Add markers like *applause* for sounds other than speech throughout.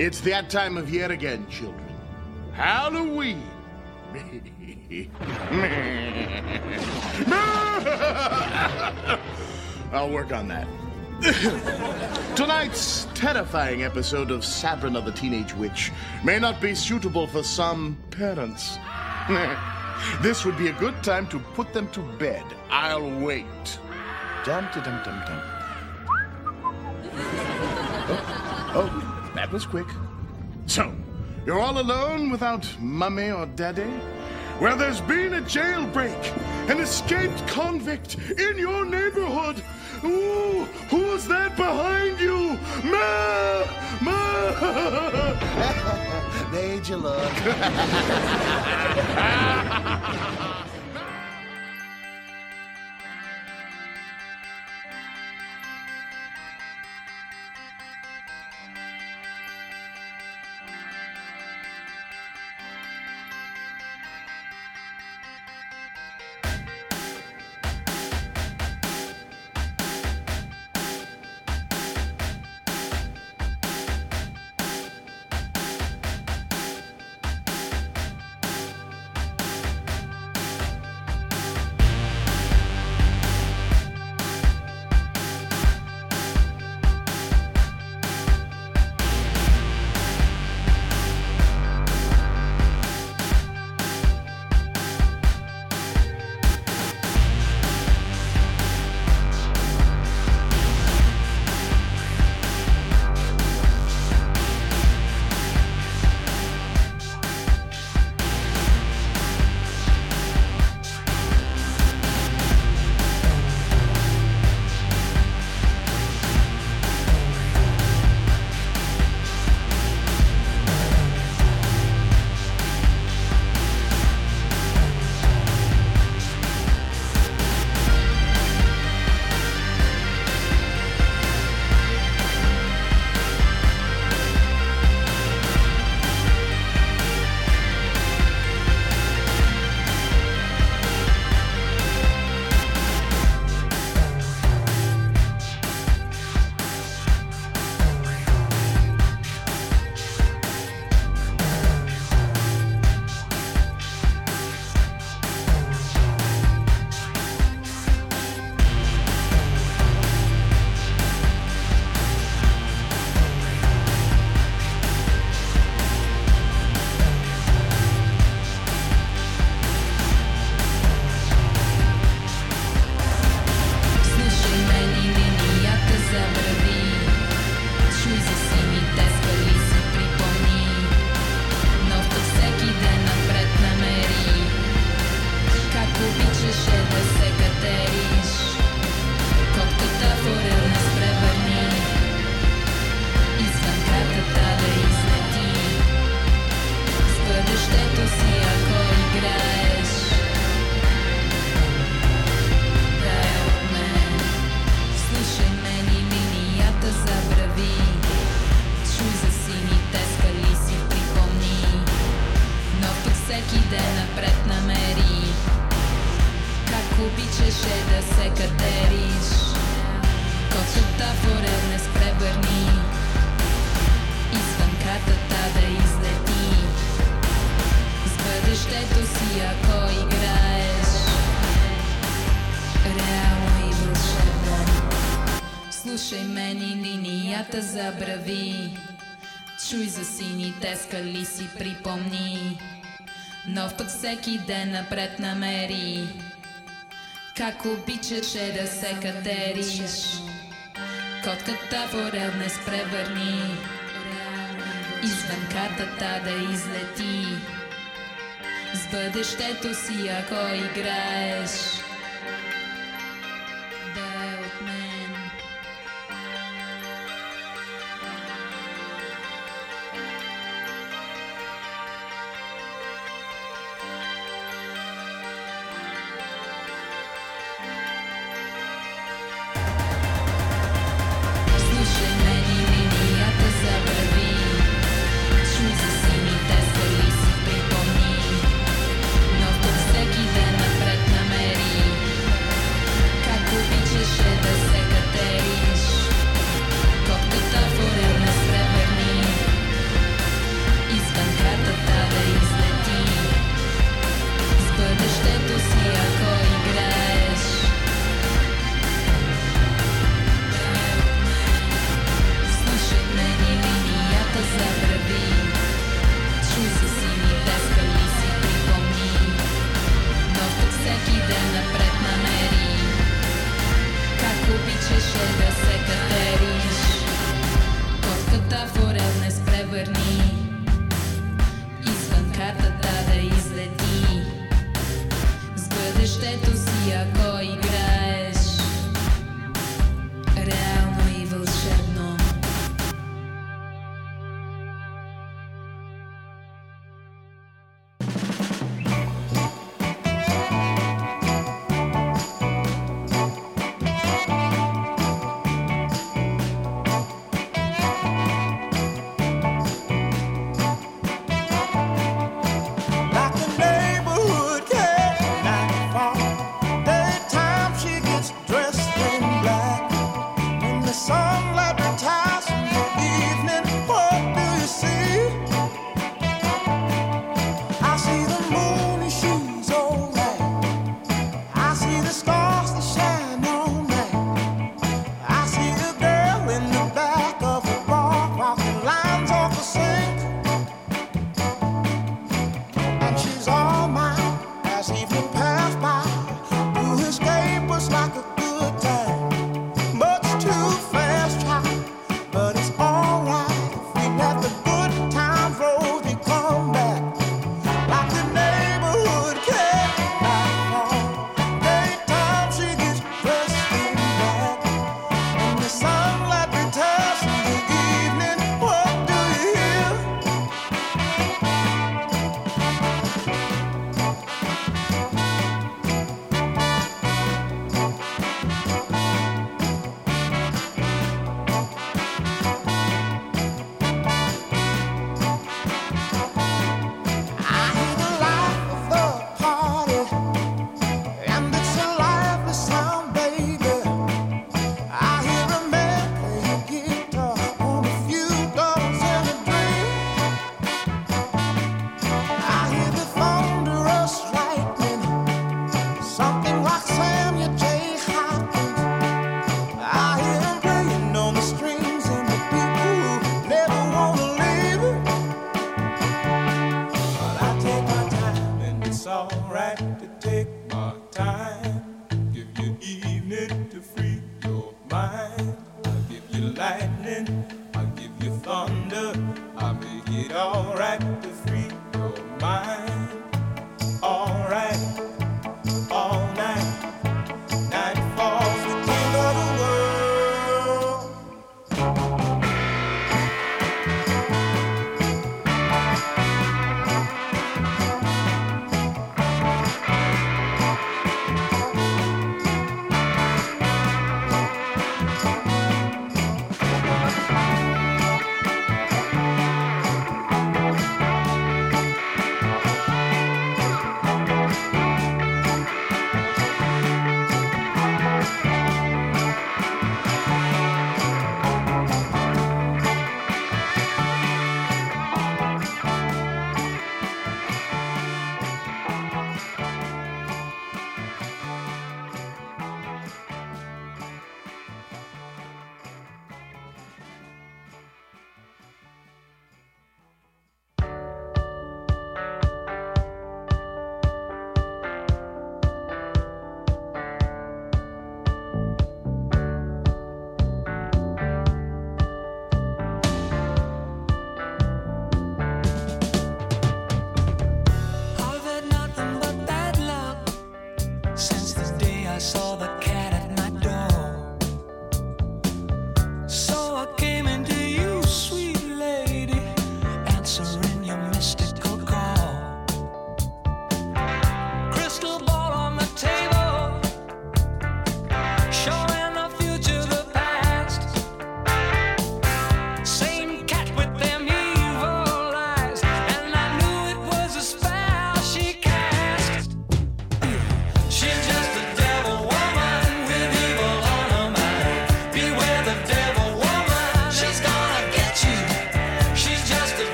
It's that time of year again, children. Halloween. *laughs* I'll work on that. *laughs* Tonight's terrifying episode of Sabrina the Teenage Witch may not be suitable for some parents. *laughs* this would be a good time to put them to bed. I'll wait. Dum dum dum dum. Oh, oh, that was quick. So, you're all alone without mummy or daddy? Well, there's been a jailbreak, an escaped convict in your neighborhood. Ooh, who's that behind you? Ma! Ma! *laughs* Made you look. *laughs* Път всеки ден напред намери. Как обичаше да се катериш. Котката форел не спревърни. Извън картата да излети. С бъдещето си, ако играеш.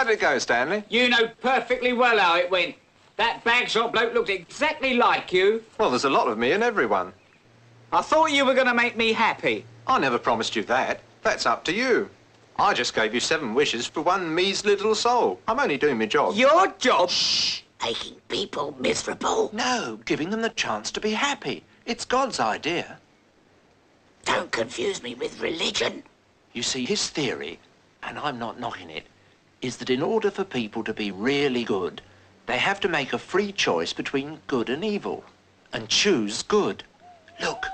How did it go, Stanley? You know perfectly well how it went. That bagshot bloke looked exactly like you. Well, there's a lot of me in everyone. I thought you were going to make me happy. I never promised you that. That's up to you. I just gave you seven wishes for one measly little soul. I'm only doing my job. Your job? Shh! Making people miserable. No, giving them the chance to be happy. It's God's idea. Don't confuse me with religion. You see, his theory, and I'm not knocking it, is that in order for people to be really good, they have to make a free choice between good and evil and choose good. Look,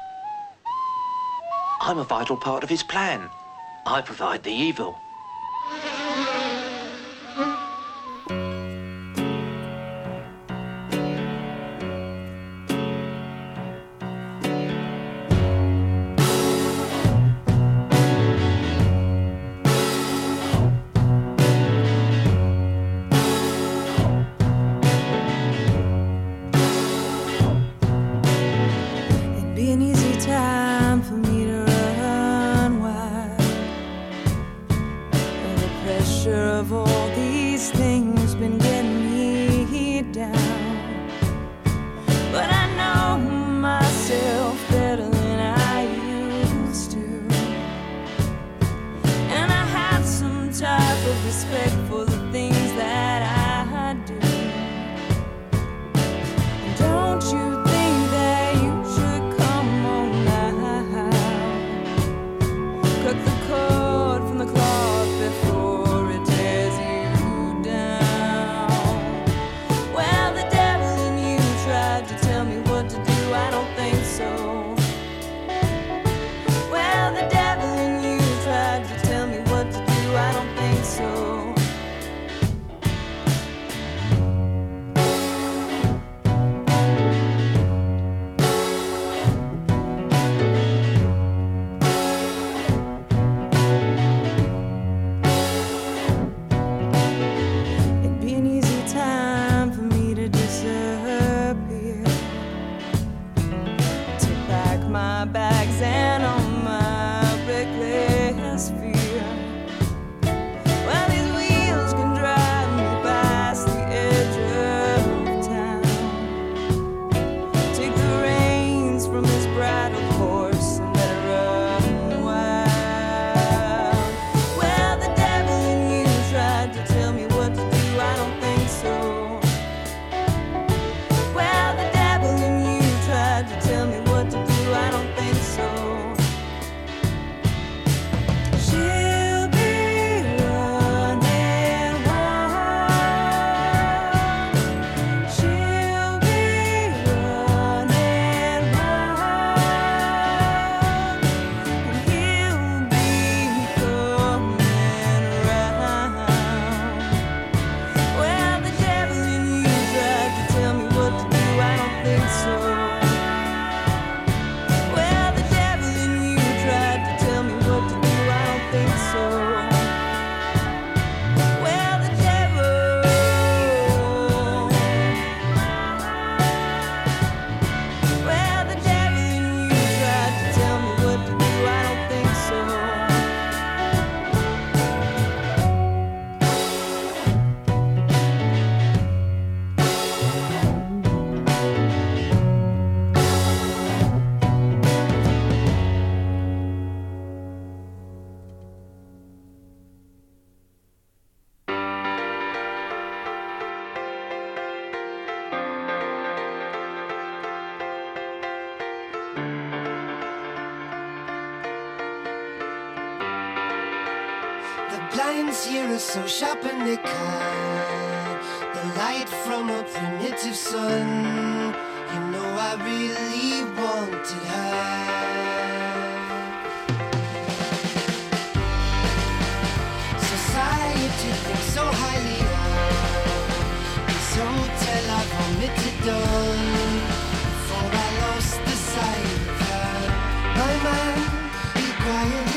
I'm a vital part of his plan. I provide the evil. so sharp and they cut the light from a primitive sun. You know I really wanted her. Society thinks so highly of this hotel I vomited on before I lost the sight of her. My man, he quietly.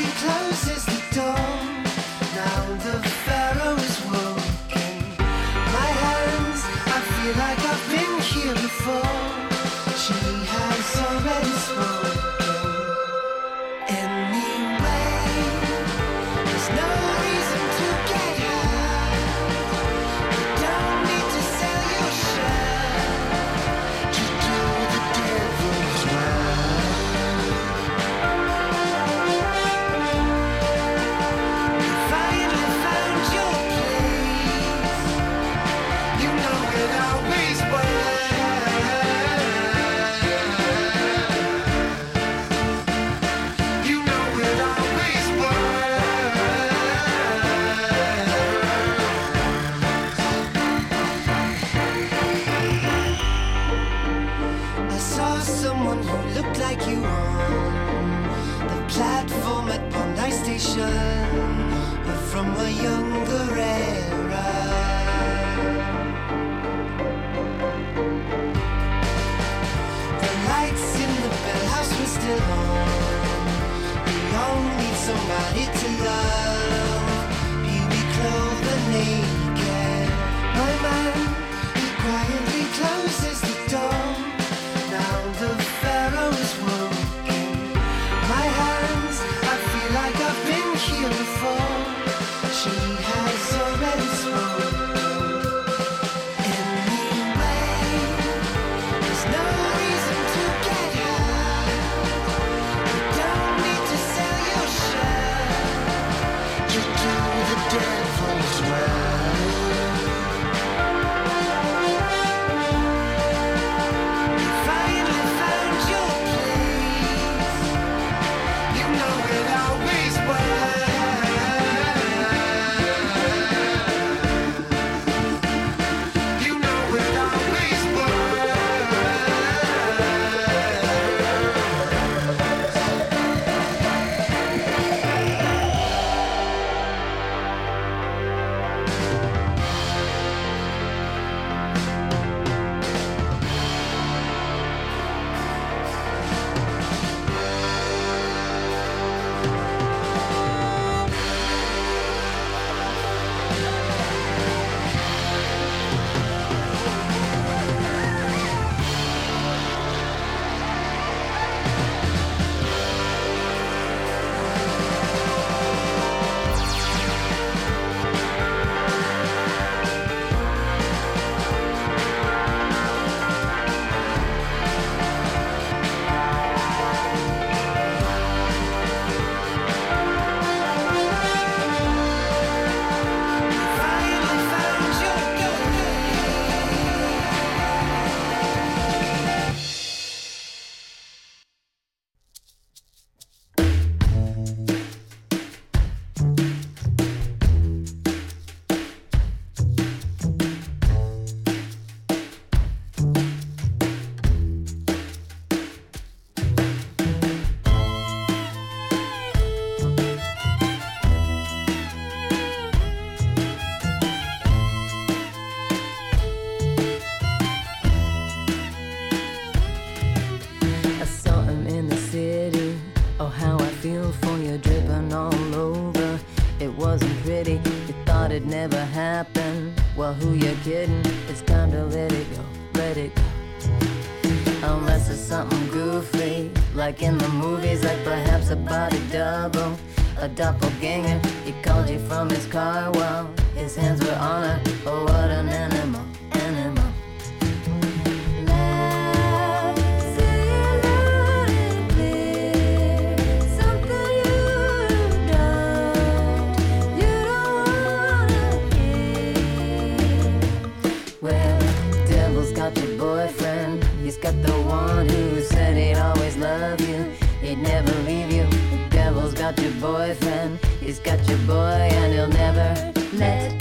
Boyfriend. He's got your boy and he'll never let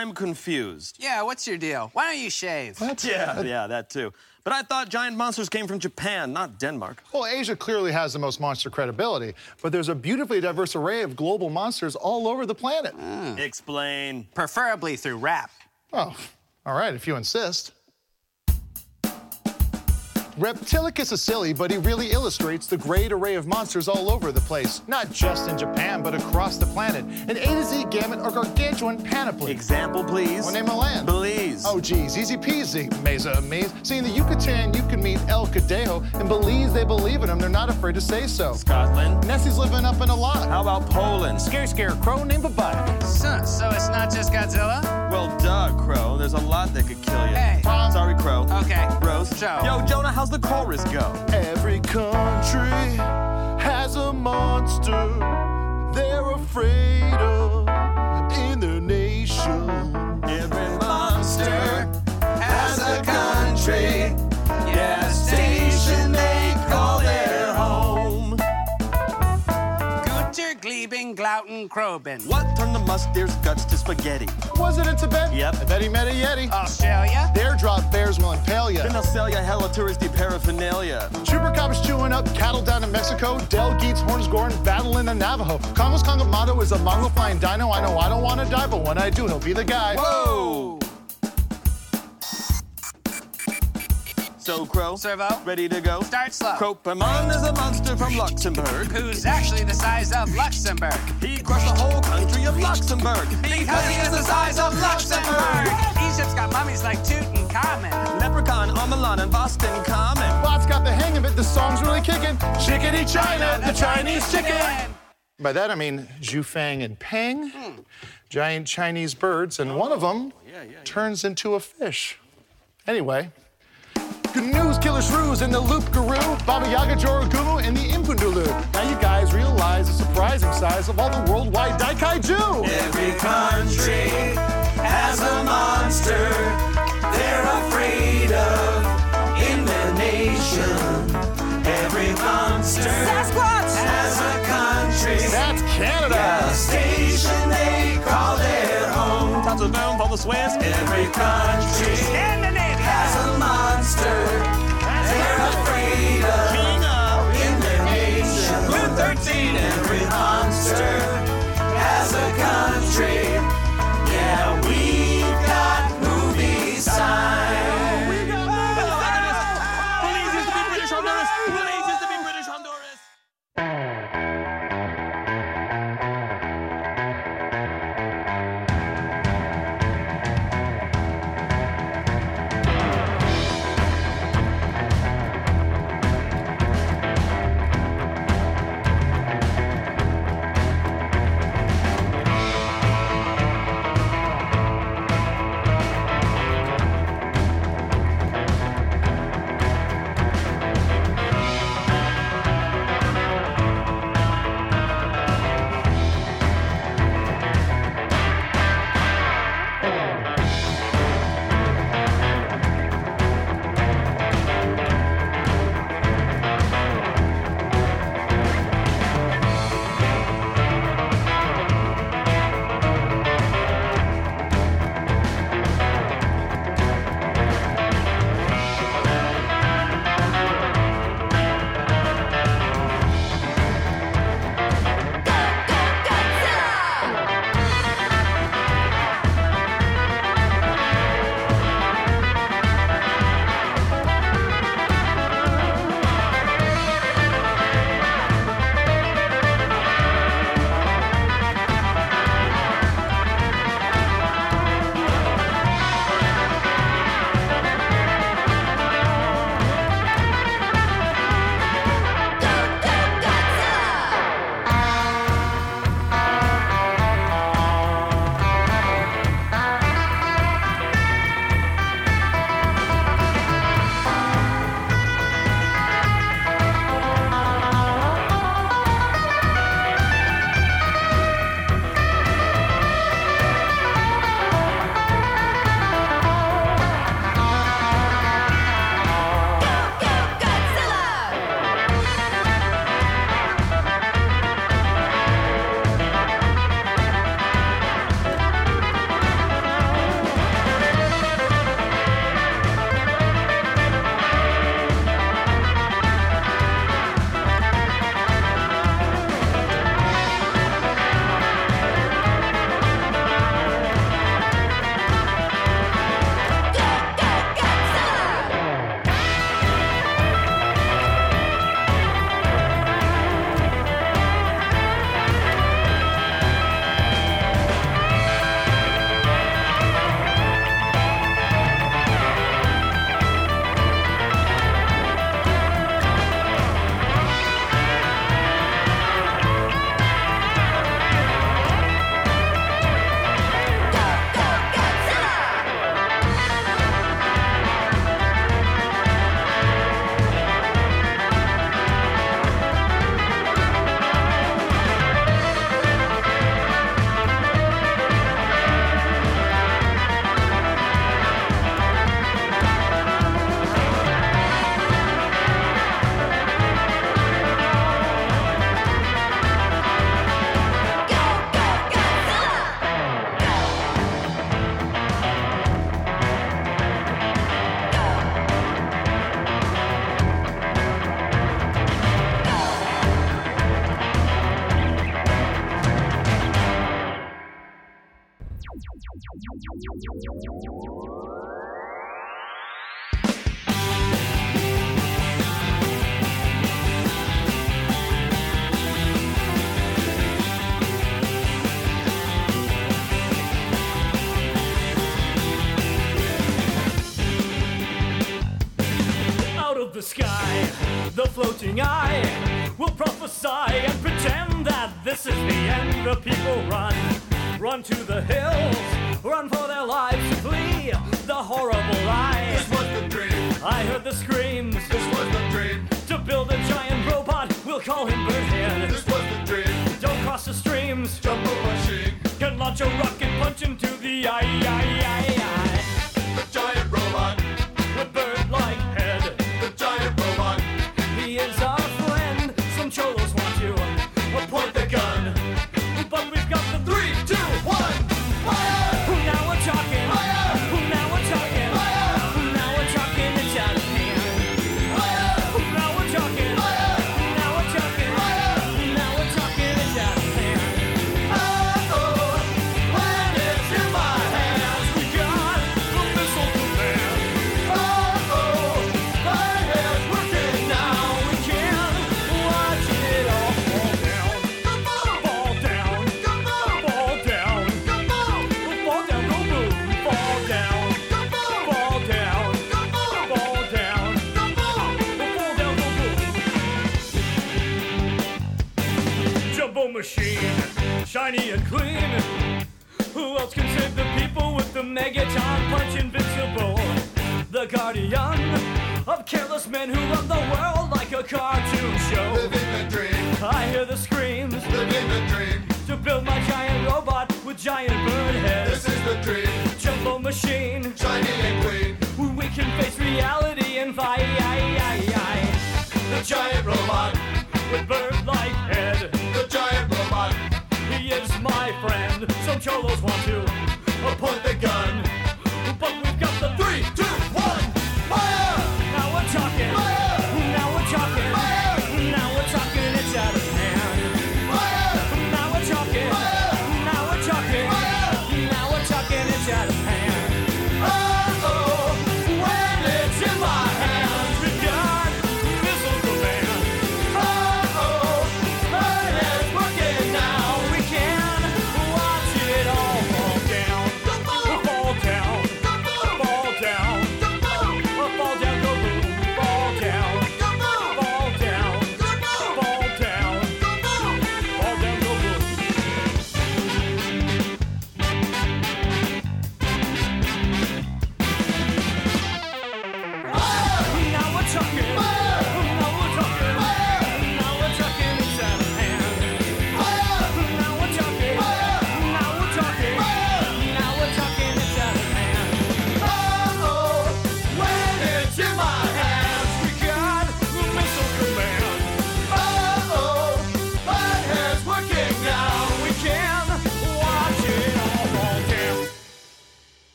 I'm confused. Yeah, what's your deal? Why don't you shave? *laughs* Yeah, yeah, that too. But I thought giant monsters came from Japan, not Denmark. Well, Asia clearly has the most monster credibility, but there's a beautifully diverse array of global monsters all over the planet. Explain. Preferably through rap. Oh, all right, if you insist. Reptilicus is silly, but he really illustrates the great array of monsters all over the place. Not just in Japan, but across the planet. An A to Z gamut or gargantuan panoply. Example, please. Well, name a land. Belize. Oh, geez, easy peasy, mesa maze. See, in the Yucatan, you can meet El Cadejo. In Belize, they believe in him. They're not afraid to say so. Scotland. Nessie's living up in a lot. How about Poland? Scary scarecrow named Babai. So, so it's not just Godzilla? Well, duh, Crow. There's a lot that could kill you. Hey. Sorry, Crow. Okay. Rose. Joe. Yo, Jonah, how's the chorus go? Every country has a monster they're afraid of Gleben, Glauten, Kroben. What turned the musteer's guts to spaghetti? Was it in Tibet? Yep. I bet he met a Yeti. Australia? Their drop bears will impale ya. Then they'll sell you hella touristy paraphernalia. Chupacabras chewing up cattle down in Mexico. Del Geets, Horns Gorin, battling in the Navajo. Congo's Kongamato is a Mongo flying dino. I know I don't want to die, but when I do, he'll be the guy. Whoa! So, Crow. Servo. Ready to go? Start slow. Cropemon is a monster from Luxembourg. Who's actually the size of Luxembourg? He crushed the whole country of Luxembourg. Because he is the size of Luxembourg. Egypt's got mummies like Tutankhamen. Leprechaun, Milan, and Boston Common. Bot's got the hang of it. The song's really kicking. Chickadee China, the Chinese chicken. By that I mean Zhufang and Peng, hmm. giant Chinese birds, and oh, one of them turns into a fish. Anyway, Canoes, Killer Shrews, and the Loup-garou, Baba Yaga, Jorogumo, and the Impundulu. Now you guys realize the surprising size of all the worldwide Daikaiju. Every country has a monster they're afraid of in the nation. Every monster has a country. That's Canada. station they call their home. Tons of down for the Swiss. Every country Seen every monster has a country. cholos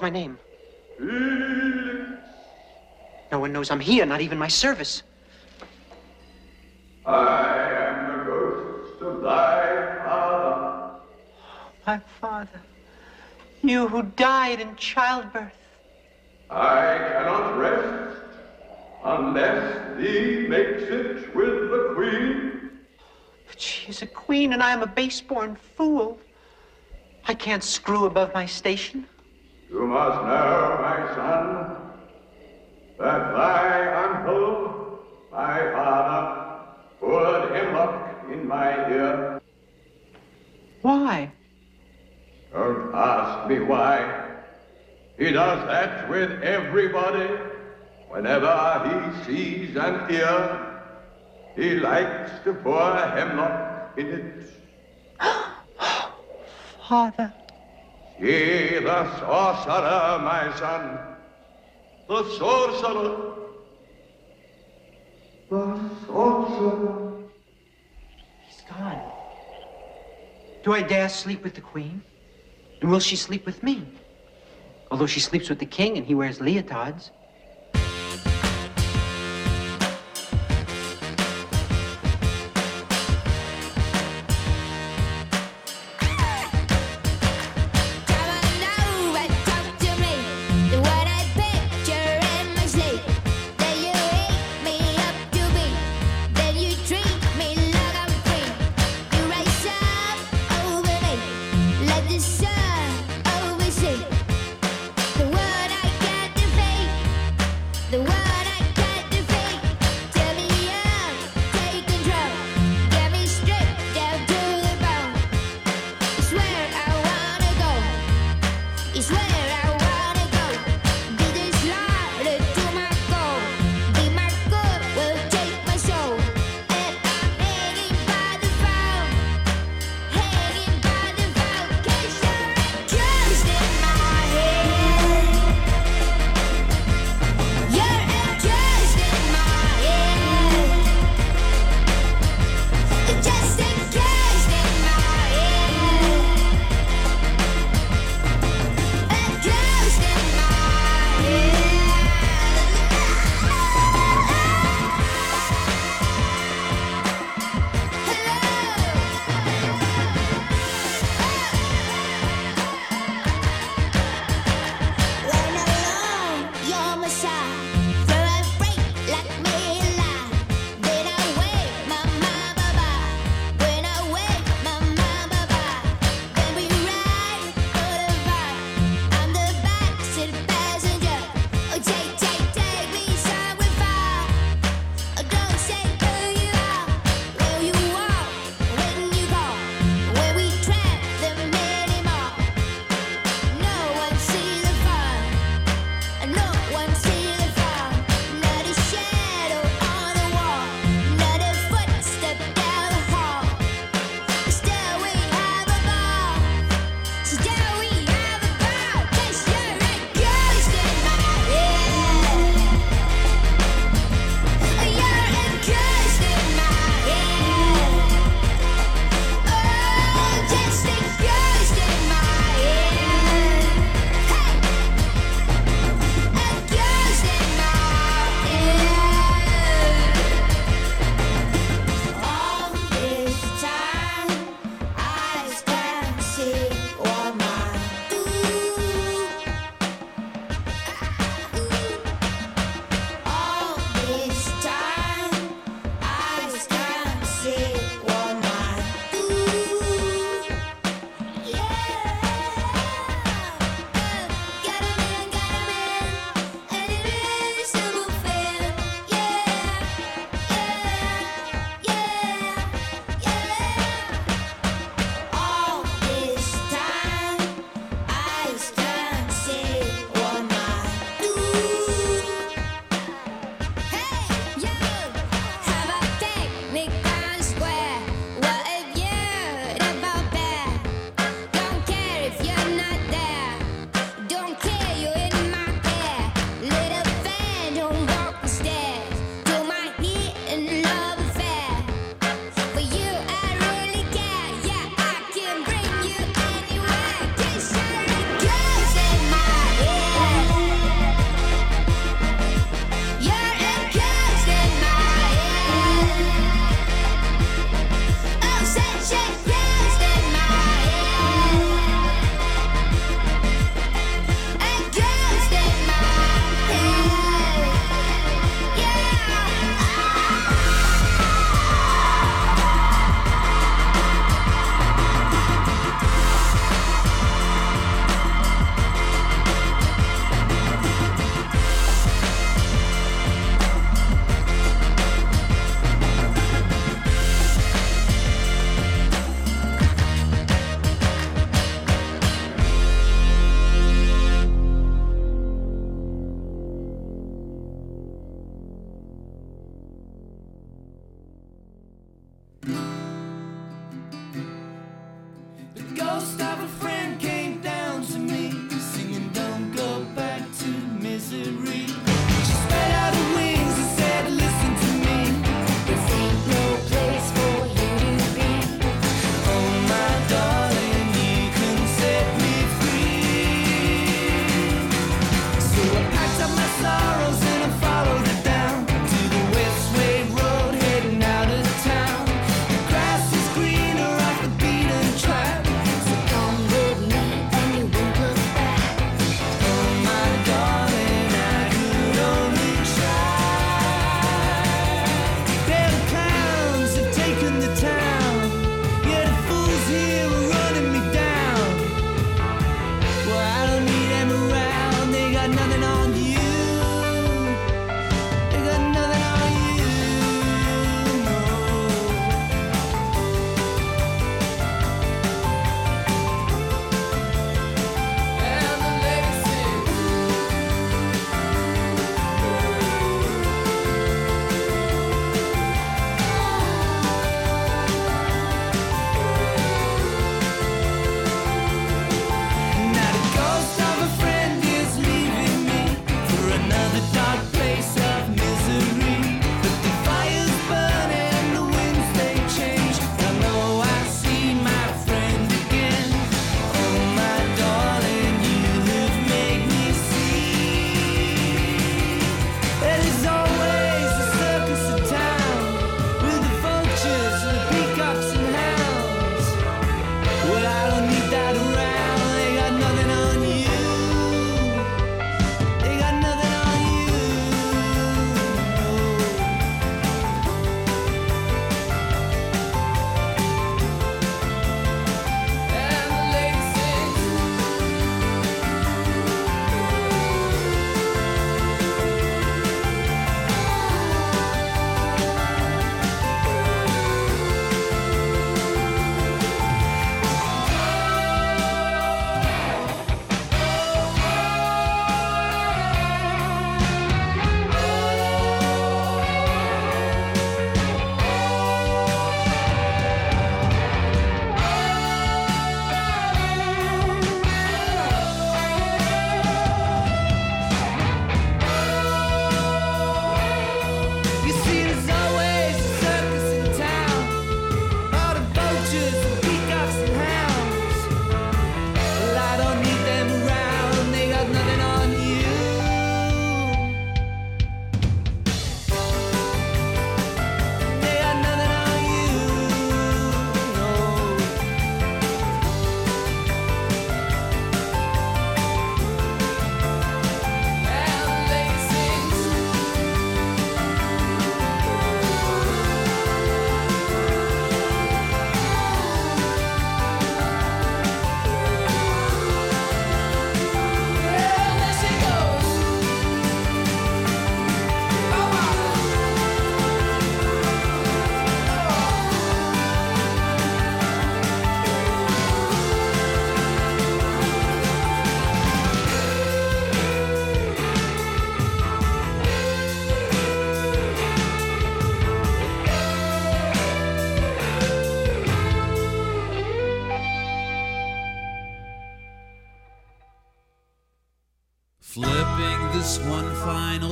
calls my name. Felix. No one knows I'm here, not even my service. I am the ghost of thy father. My father. You who died in childbirth. I cannot rest unless thee makes it with the queen. But she is a queen and I am a base-born fool. I can't screw above my station. You must know, my son, that thy uncle, my father, poured hemlock in my ear. Why? Don't ask me why. He does that with everybody. Whenever he sees an ear, he likes to pour hemlock in it. *gasps* Father. He the sorcerer, my son. The sorcerer. The sorcerer. He's gone. Do I dare sleep with the queen? And will she sleep with me? Although she sleeps with the king and he wears leotards.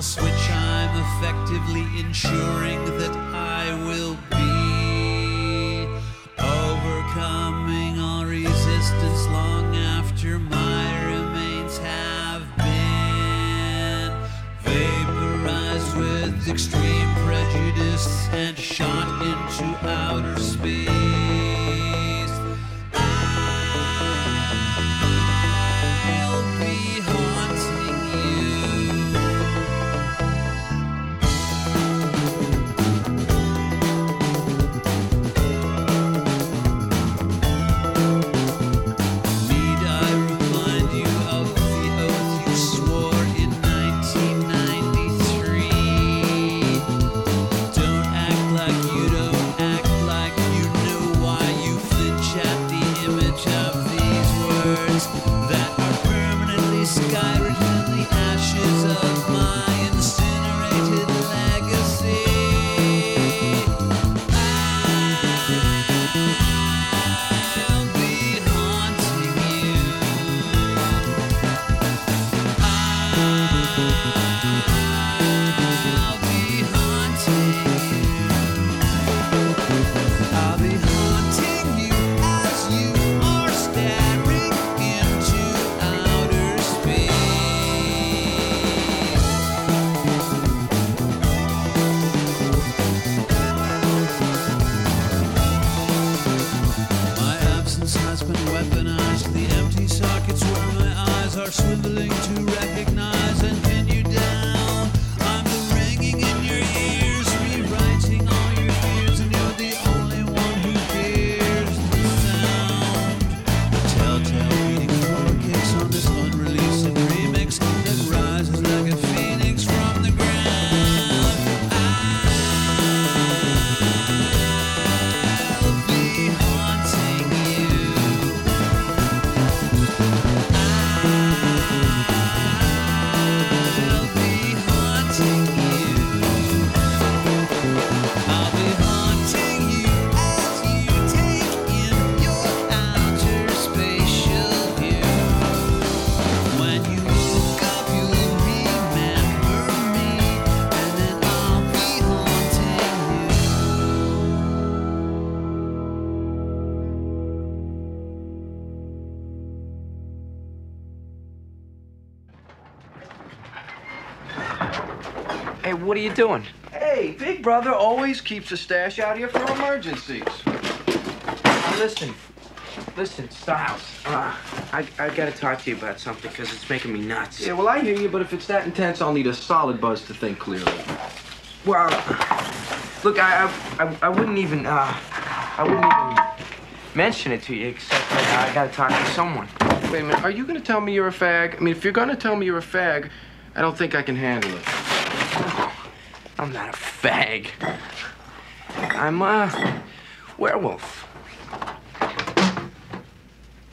Switch, I'm effectively ensuring that I will Hey, what are you doing? Hey, Big Brother always keeps a stash out here for emergencies. Listen, listen, Stiles. Uh, I, I gotta talk to you about something because it's making me nuts. Yeah, well, I hear you, but if it's that intense, I'll need a solid buzz to think clearly. Well, look, I, I, I, I wouldn't even, uh, I wouldn't even mention it to you except that I gotta talk to someone. Wait a minute, are you gonna tell me you're a fag? I mean, if you're gonna tell me you're a fag, I don't think I can handle it. I'm not a fag. I'm a werewolf.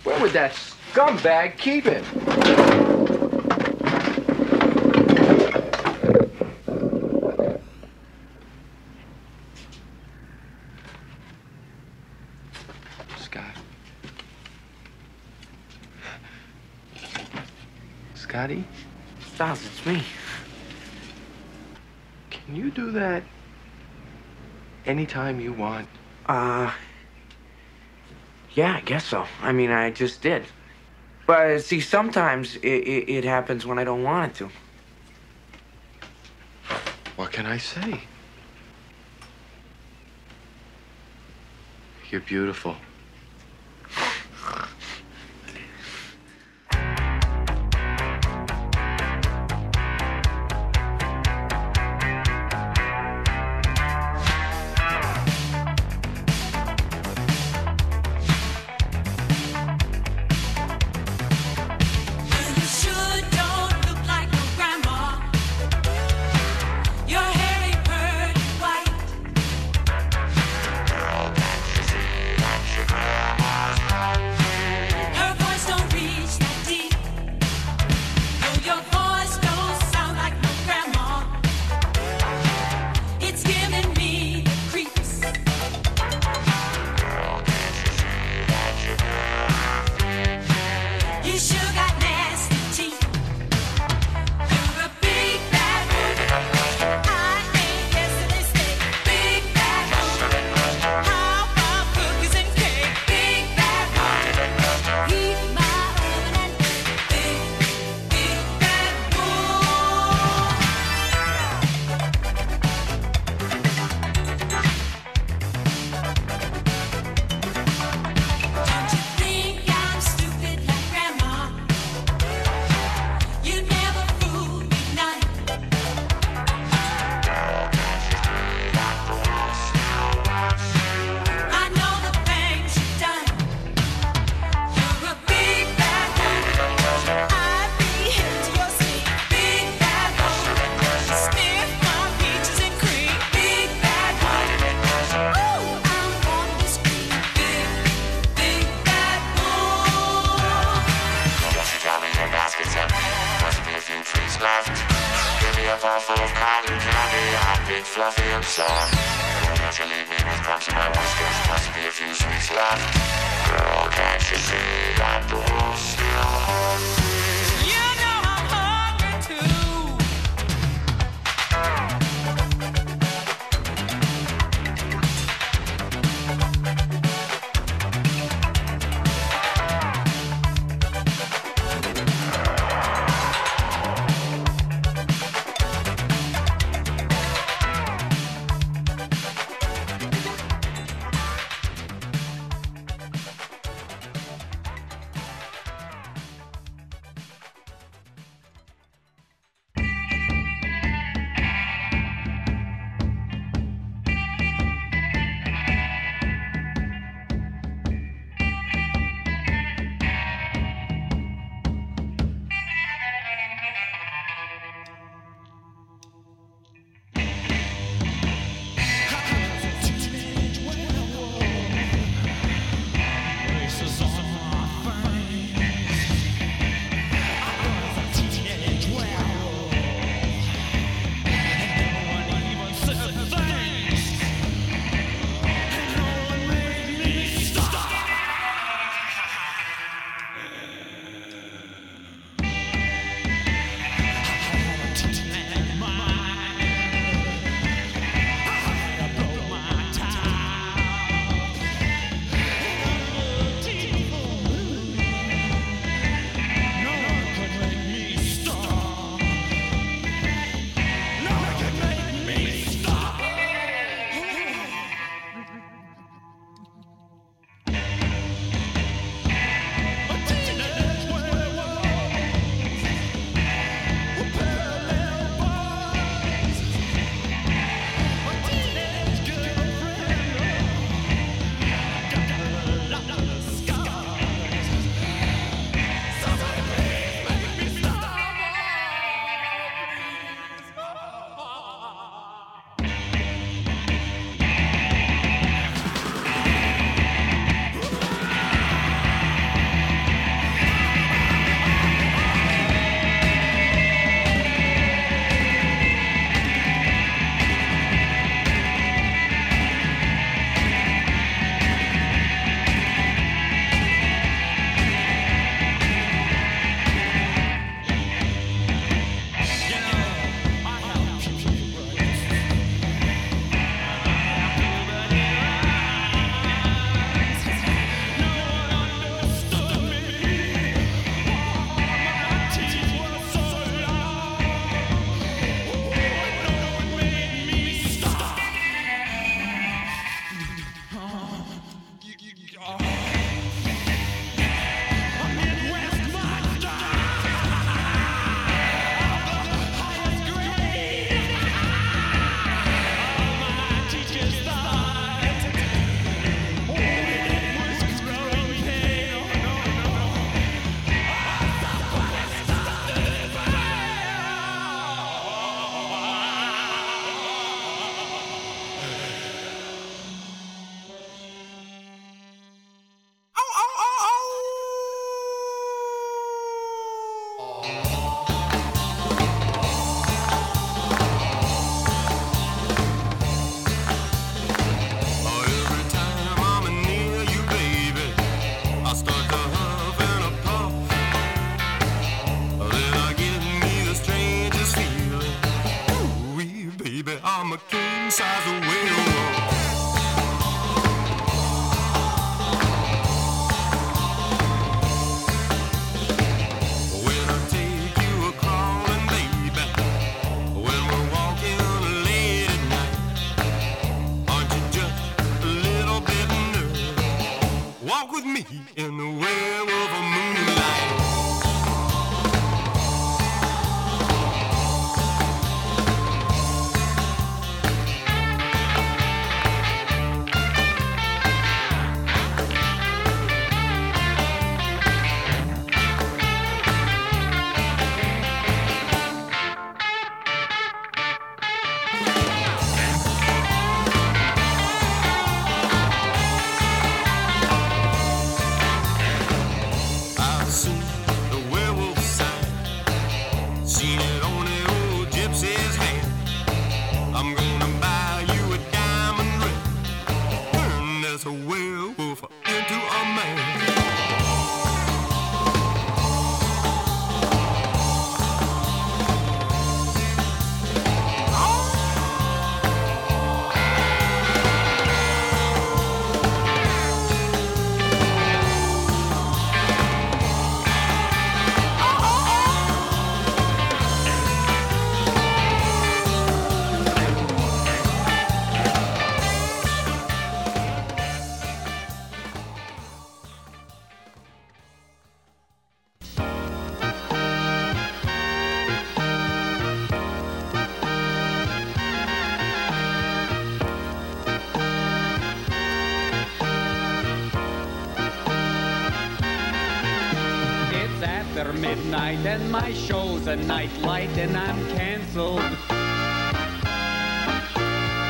Where would that scumbag keep it? Scott. Scotty? Stiles, it's me. Can you do that anytime you want? Uh, yeah, I guess so. I mean, I just did. But see, sometimes it, it, it happens when I don't want it to. What can I say? You're beautiful. And my show's a nightlight and I'm cancelled.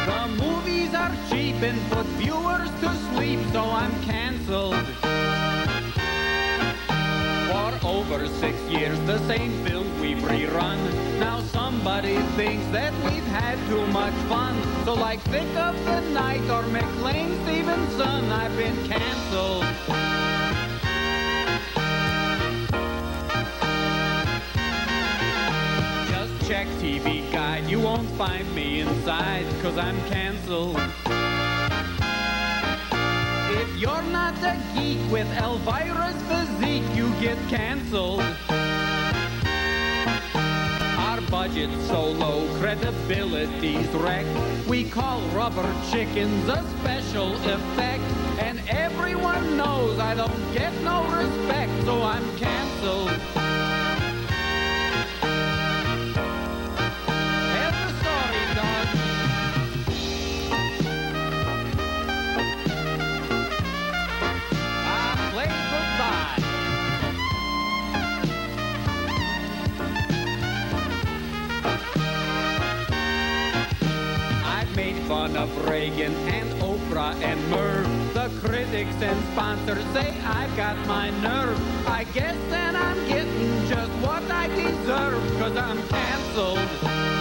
The movies are cheap and put viewers to sleep, so I'm cancelled. For over six years, the same films we've rerun. Now somebody thinks that we've had too much fun. So like Thicke of the Night or McLean Stevenson, I've been cancelled. Check TV Guide, you won't find me inside, cause I'm cancelled. If you're not a geek with Elvira's physique, you get cancelled. Our budget's so low, credibility's wrecked. We call rubber chickens a special effect. And everyone knows I don't get no respect, so I'm cancelled. Reagan and Oprah and Merv. The critics and sponsors say I've got my nerve. I guess that I'm getting just what I deserve, cause I'm cancelled.